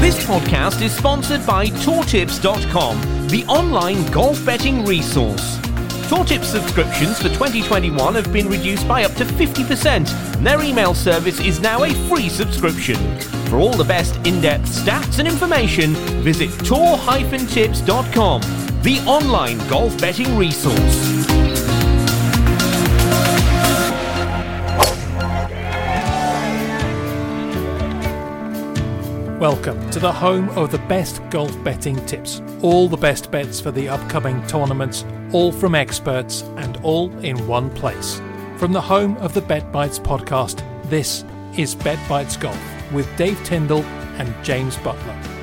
This podcast is sponsored by TourTips.com, the online golf betting resource. TourTips subscriptions for 2021 have been reduced by up to 50%, and their email service is now a free subscription. For all the best in depth stats and information, visit Tour-Tips.com, the online golf betting resource. Welcome to the home of the best golf betting tips. All the best bets for the upcoming tournaments, all from experts and all in one place. From the home of the Bet Bites podcast, this is Bet Bites Golf with Dave Tindall and James Buttler.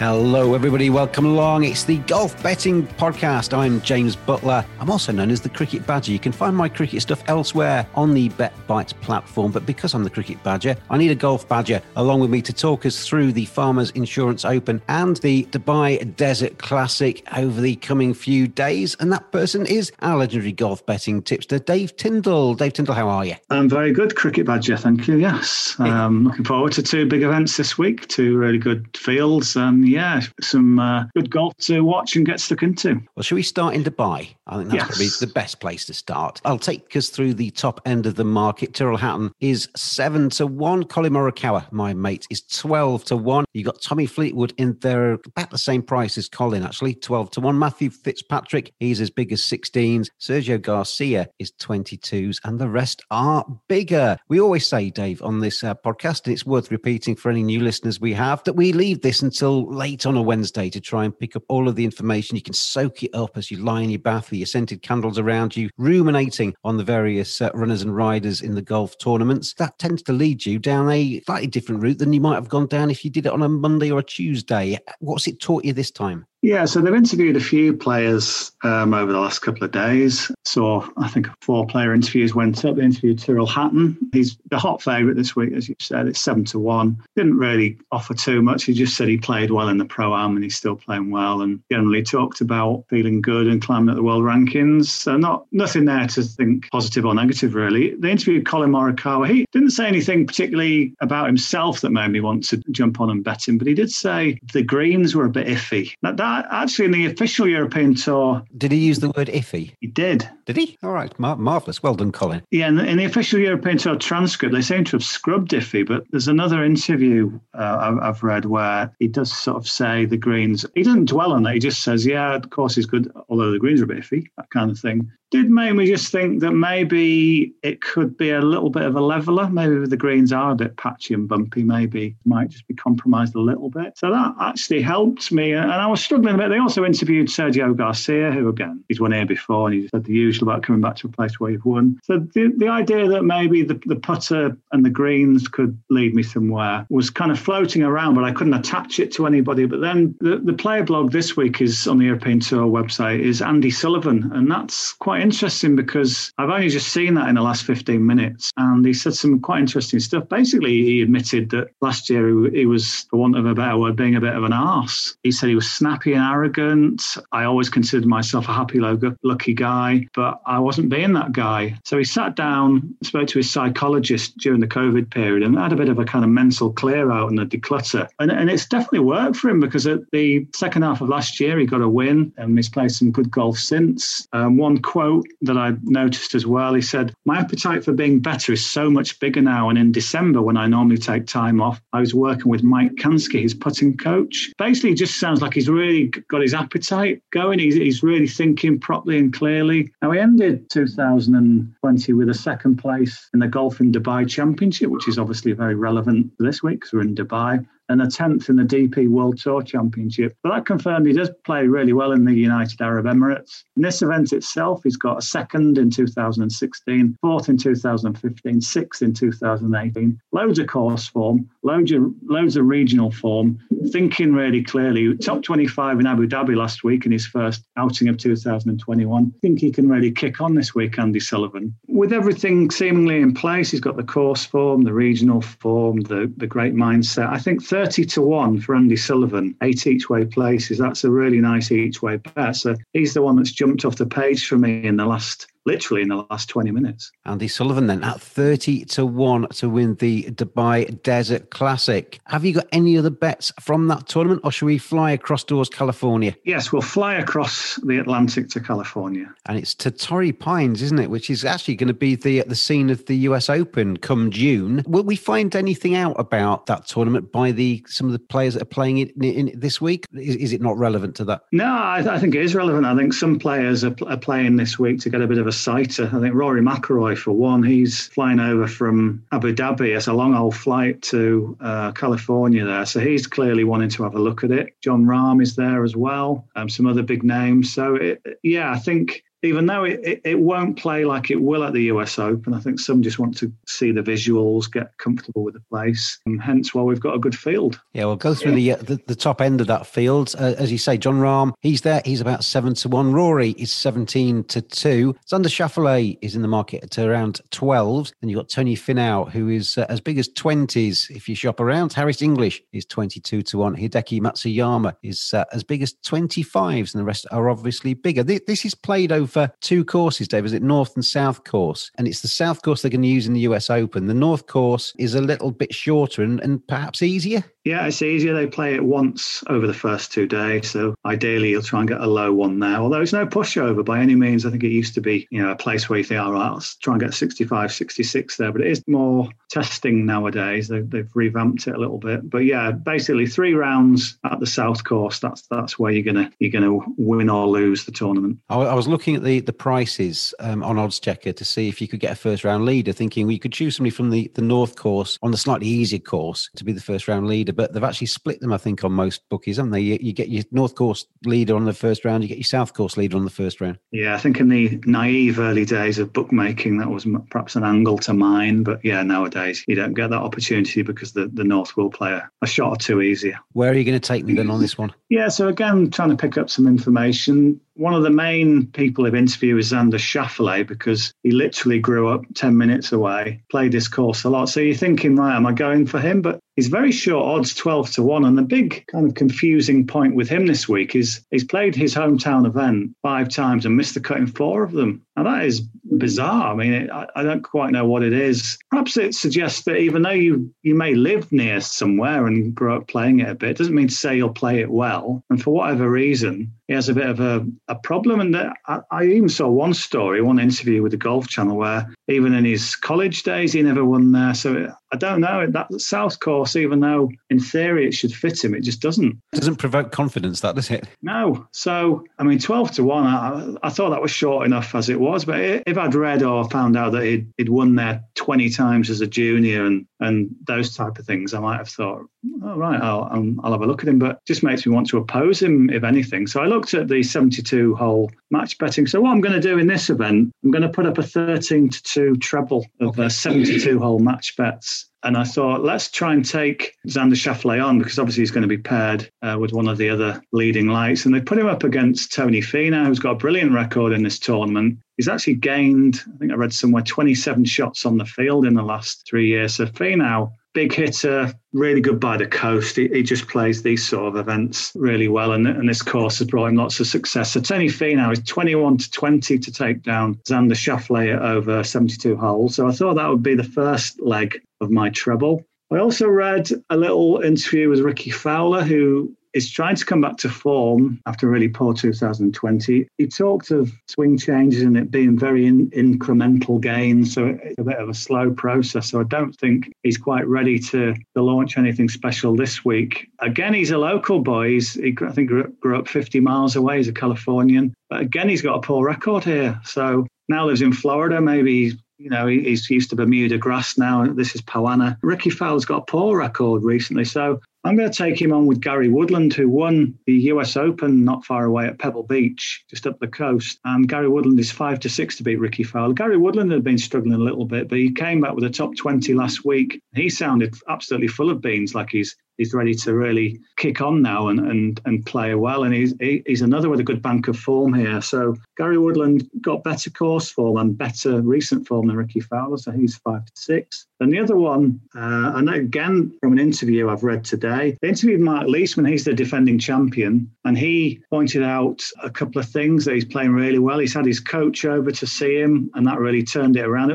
Hello, everybody. Welcome along. It's the Golf Betting Podcast. I'm James Buttler. I'm also known as the Cricket Badger. You can find my cricket stuff elsewhere on the Bet Bites platform, but because I'm the Cricket Badger, I need a Golf Badger along with me to talk us through the Farmers Insurance Open and the Dubai Desert Classic over the coming few days. And that person is our legendary golf betting tipster, Dave Tindall. Dave Tindall, how are you? I'm very good, Cricket Badger. Thank you. Yes. Um, looking forward to two big events this week, two really good fields. And yeah, some uh, good golf to watch and get stuck into. Well, should we start in Dubai? I think that's Yes. probably the best place to start. I'll take us through the top end of the market. Tyrrell Hatton is seven to one. Collin Morikawa, my mate, is twelve to one. You got Tommy Fleetwood in there about the same price as Collin, actually, twelve to one. Matthew Fitzpatrick, he's as big as sixteens. Sergio Garcia is twenty twos, and the rest are bigger. We always say, Dave, on this uh, podcast, and it's worth repeating for any new listeners we have, that we leave this until late on a Wednesday to try and pick up all of the information. You can soak it up as you lie in your bath with your scented candles around you, ruminating on the various uh, runners and riders in the golf tournaments. That tends to lead you down a slightly different route than you might have gone down if you did it on a Monday or a Tuesday. What's it taught you this time? Yeah, so they've interviewed a few players um, over the last couple of days. So I think four player interviews went up. They interviewed Tyrrell Hatton. He's the hot favourite this week, as you said. It's seven to one. Didn't really offer too much. He just said he played well in the pro am and he's still playing well. And generally talked about feeling good and climbing up the world rankings. So not nothing there to think positive or negative really. They interviewed Collin Morikawa. He didn't say anything particularly about himself that made me want to jump on and bet him, but he did say the greens were a bit iffy. That, that actually in the official European tour, Did he use the word iffy? he did. Did he? All right, mar- marvelous. Well done, Collin. Yeah, in the, in the official European Tour transcript, they seem to have scrubbed Iffy, but there's another interview uh, I've, I've read where he does sort of say the greens. He doesn't dwell on that. He just says, "Yeah, of course he's good, although the greens are a bit iffy." That kind of thing. Did make me just think that maybe it could be a little bit of a leveler. Maybe the greens are a bit patchy and bumpy. Maybe might just be compromised a little bit. So that actually helped me. And I was struggling a bit. They also interviewed Sergio Garcia, who again he's won here before, and he said the usual about coming back to a place where you've won. So the, the idea that maybe the, the putter and the greens could lead me somewhere was kind of floating around, but I couldn't attach it to anybody. But then the, the player blog this week is on the European Tour website is Andy Sullivan, and that's quite interesting because I've only just seen that in the last 15 minutes, and he said some quite interesting stuff. Basically, he admitted that last year he, he was, for want of a better word, being a bit of an arse. He said he was snappy and arrogant. I always considered myself a happy-lucky guy, but I wasn't being that guy. So he sat down, spoke to his psychologist during the COVID period, and had a bit of a kind of mental clear out and a declutter. And, and it's definitely worked for him because at the second half of last year, he got a win and he's played some good golf since. Um, one quote that I noticed as well he said, My appetite for being better is so much bigger now. And in December, when I normally take time off, I was working with Mike Kansky, his putting coach. Basically, just sounds like he's really got his appetite going. He's, he's really thinking properly and clearly. Now, he ended 2020 with a second place in the Golf in Dubai Championship, which is obviously very relevant this week because we're in Dubai. And a 10th in the DP World Tour Championship. But that confirmed he does play really well in the United Arab Emirates. In this event itself, he's got a second in 2016, fourth in 2015, sixth in 2018. Loads of course form, loads of, loads of regional form, thinking really clearly. Top 25 in Abu Dhabi last week in his first outing of 2021. I think he can really kick on this week, Andy Sullivan. With everything seemingly in place, he's got the course form, the regional form, the, the great mindset. I think 30 to 1 for Andy Sullivan, eight each way places. That's a really nice each way bet. So he's the one that's jumped off the page for me in the last literally in the last 20 minutes. Andy Sullivan then at 30 to 1 to win the Dubai Desert Classic. Have you got any other bets from that tournament or should we fly across towards California? Yes, we'll fly across the Atlantic to California. And it's to Torrey Pines, isn't it? Which is actually going to be the the scene of the US Open come June. Will we find anything out about that tournament by the some of the players that are playing it in, in this week? Is, is, it not relevant to that? No, I, I, think it is relevant. I think some players are, are playing this week to get a bit of a sighter. I think Rory McIlroy, for one, he's flying over from Abu Dhabi. It's a long old flight to uh, California there. So he's clearly wanting to have a look at it. Jon Rahm is there as well, um, some other big names. So, it, yeah, I think even though it, it, it, won't play like it will at the US Open, I think some just want to see the visuals, get comfortable with the place, and hence why we've got a good field. Yeah, we'll go through yeah. the, the, the top end of that field. Uh, as you say, Jon Rahm, he's there. He's about seven to one. Rory is seventeen to two. Xander Schauffele is in the market at around twelve. Then you've got Tony Finau, who is uh, as big as twenties if you shop around. Harris English is twenty-two to one. Hideki Matsuyama is uh, as big as twenty-fives, and the rest are obviously bigger. This, this is played over for two courses, Dave. Is it North and South course? And it's the South course they're going to use in the US Open. The North course is a little bit shorter and, and perhaps easier. Yeah, it's easier. They play it once over the first two days. So ideally, you'll try and get a low one there. Although it's no pushover by any means. I think it used to be, you know, a place where you think, all right, let's try and get 65, 66 there. But it is more testing nowadays. They've, they've revamped it a little bit. But yeah, basically three rounds at the South course. That's that's where you're gonna you're gonna win or lose the tournament. I, I was looking at the the prices um, on Oddschecker to see if you could get a first round leader, thinking we could choose somebody from the the North course on the slightly easier course to be the first round leader leader, but they've actually split them, I think, on most bookies, haven't they? You, you, get your North Course leader on the first round, you get your South Course leader on the first round. Yeah, I think in the naive early days of bookmaking, that was perhaps an angle to mine. But yeah, nowadays you don't get that opportunity because the, the North will play a, a shot or two easier. Where are you going to take me then on this one? Yeah, so again, trying to pick up some information one of the main people I've interviewed is Xander Schauffele because he literally grew up 10 minutes away, played this course a lot. So you're thinking, right, am I going for him? But he's very short odds, 12 to 1. And the big kind of confusing point with him this week is he's played his hometown event five times and missed the cut in four of them. That is bizarre. I mean, it, I, I, don't quite know what it is. Perhaps it suggests that even though you, you may live near somewhere and grow up playing it a bit, it doesn't mean to say you'll play it well. And for whatever reason, he has a bit of a, a problem. And I, I, even saw one story, one interview with the Golf Channel, where even in his college days, he never won there. So I don't know. That South course, even though in theory it should fit him, it just doesn't. It doesn't provoke confidence, that does it? No. So, I mean, 12 to 1, I, I thought that was short enough as it was. But if I'd read or found out that he'd, he'd won there 20 times as a junior and, and those type of things, I might have thought, oh, right, I'll, I'll have a look at him. But just makes me want to oppose him, if anything. So I looked at the 72 hole match betting. So what I'm going to do in this event, I'm going to put up a 13 to 2 treble of okay. uh, 72 hole match bets. And I thought, let's try and take Xander Schauffele on because obviously he's going to be paired uh, with one of the other leading lights. And they put him up against Tony Finau, who's got a brilliant record in this tournament. He's actually gained, I think I read somewhere, 27 shots on the field in the last three years. So Finau big hitter, really good by the coast. He, he, just plays these sort of events really well, and, and this course has brought him lots of success. So Tony Finau is 21 to 20 to take down Xander Schauffele over 72 holes. So I thought that would be the first leg of my treble. I also read a little interview with Rickie Fowler, who is trying to come back to form after really poor 2020. He talked of swing changes and it being very in, incremental gains, so it's a bit of a slow process. So I don't think he's quite ready to, to launch anything special this week. Again, he's a local boy. He's, he, I think, grew, grew up 50 miles away. He's a Californian. But again, he's got a poor record here. So now lives in Florida. Maybe you know, he's used to Bermuda grass now. This is Poa Rickie Fowler's got a poor record recently. So I'm going to take him on with Gary Woodland, who won the US Open not far away at Pebble Beach, just up the coast. And Gary Woodland is five to six to beat Rickie Fowler. Gary Woodland had been struggling a little bit, but he came back with a top 20 last week. He sounded absolutely full of beans, like he's he's ready to really kick on now and and, and play well. And he's he's another with a good bank of form here. So Gary Woodland got better course form and better recent form than Rickie Fowler, so he's five to six. And the other one, uh, and again from an interview I've read today, they interviewed Mark Leishman. He's the defending champion, and he pointed out a couple of things that he's playing really well. He's had his coach over to see him, and that really turned it around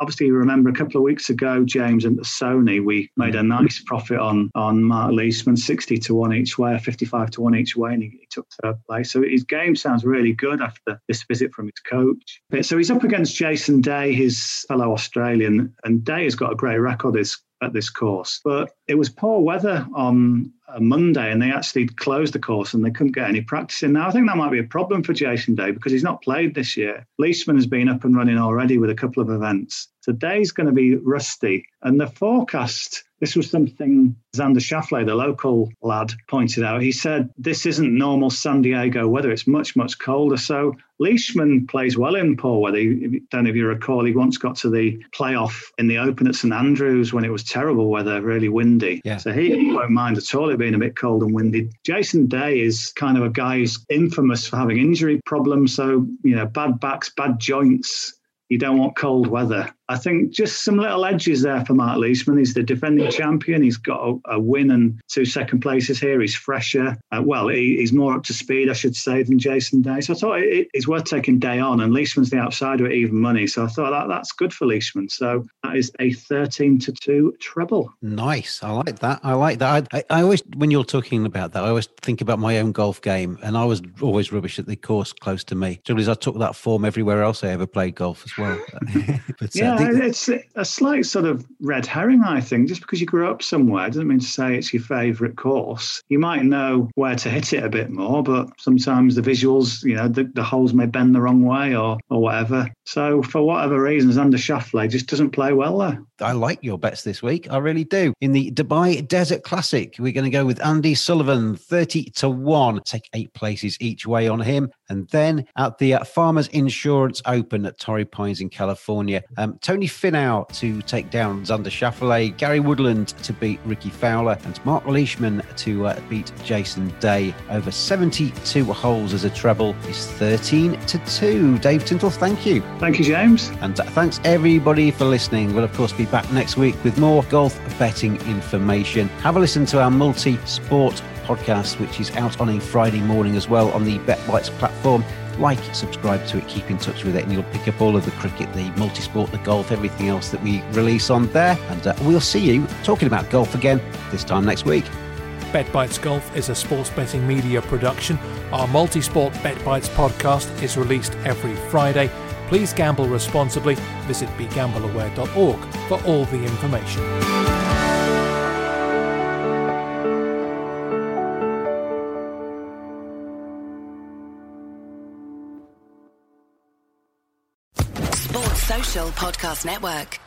obviously you remember a couple of weeks ago, James, and Sony, we made a nice profit on on Mark Leishman, 60 to 1 each way, 55 to 1 each way, and he, he, took third place. So his game sounds really good after this visit from his coach. So he's up against Jason Day, his fellow Australian, and Day has got a great record this at this course. But it was poor weather on a Monday and they actually closed the course and they couldn't get any practice in. Now, I think that might be a problem for Jason Day because he's not played this year. Leishman has been up and running already with a couple of events. Today's going to be rusty. And the forecast this was something Xander Schauffele, the local lad, pointed out. He said, This isn't normal San Diego weather. It's much, much colder. So Leishman plays well in poor weather. I don't know if you recall, he once got to the playoff in the Open at St Andrews when it was terrible weather, really windy. Yeah. So he won't mind at all being a bit cold and windy. Jason Day is kind of a guy who's infamous for having injury problems. So, you know, bad backs, bad joints. You don't want cold weather. I think just some little edges there for Mark Leishman. He's the defending champion. He's got a, a win and two second places here. He's fresher. Uh, well, he, he's more up to speed, I should say, than Jason Day. So I thought it, it's worth taking Day on. And Leishman's the outsider at even money. So I thought that, that's good for Leishman. So that is a 13 to 2 treble. Nice. I like that. I like that. I, I, always, when you're talking about that, I always think about my own golf game. And I was always rubbish at the course close to me. Trouble is, I took that form everywhere else I ever played golf as well. but, yeah. Uh, it's a slight sort of red herring, I think. Just because you grew up somewhere doesn't mean to say it's your favourite course. You might know where to hit it a bit more, but sometimes the visuals, you know, the, the holes may bend the wrong way or or whatever. So for whatever reasons, Xander Schauffele just doesn't play well there. I like your bets this week. I really do. In the Dubai Desert Classic, we're going to go with Andy Sullivan, 30 to 1. Take eight places each way on him. And then at the uh, Farmers Insurance Open at Torrey Pines in California, um, Tony Finau to take down Xander Schauffele, Gary Woodland to beat Rickie Fowler, and Mark Leishman to uh, beat Jason Day. Over 72 holes as a treble is 13 to 2. Dave Tindall, thank you. Thank you, James. And uh, thanks everybody for listening. We'll, of course, be back next week with more golf betting information. Have a listen to our multi sport podcast, which is out on a Friday morning as well on the BetBites platform. Like, subscribe to it, keep in touch with it, and you'll pick up all of the cricket, the multi-sport, the golf, everything else that we release on there. And uh, we'll see you talking about golf again this time next week. BetBites Golf is a sports betting media production. Our multi-sport BetBites podcast is released every Friday. Please gamble responsibly. Visit begambleaware.org for all the information. Sports Social Podcast Network.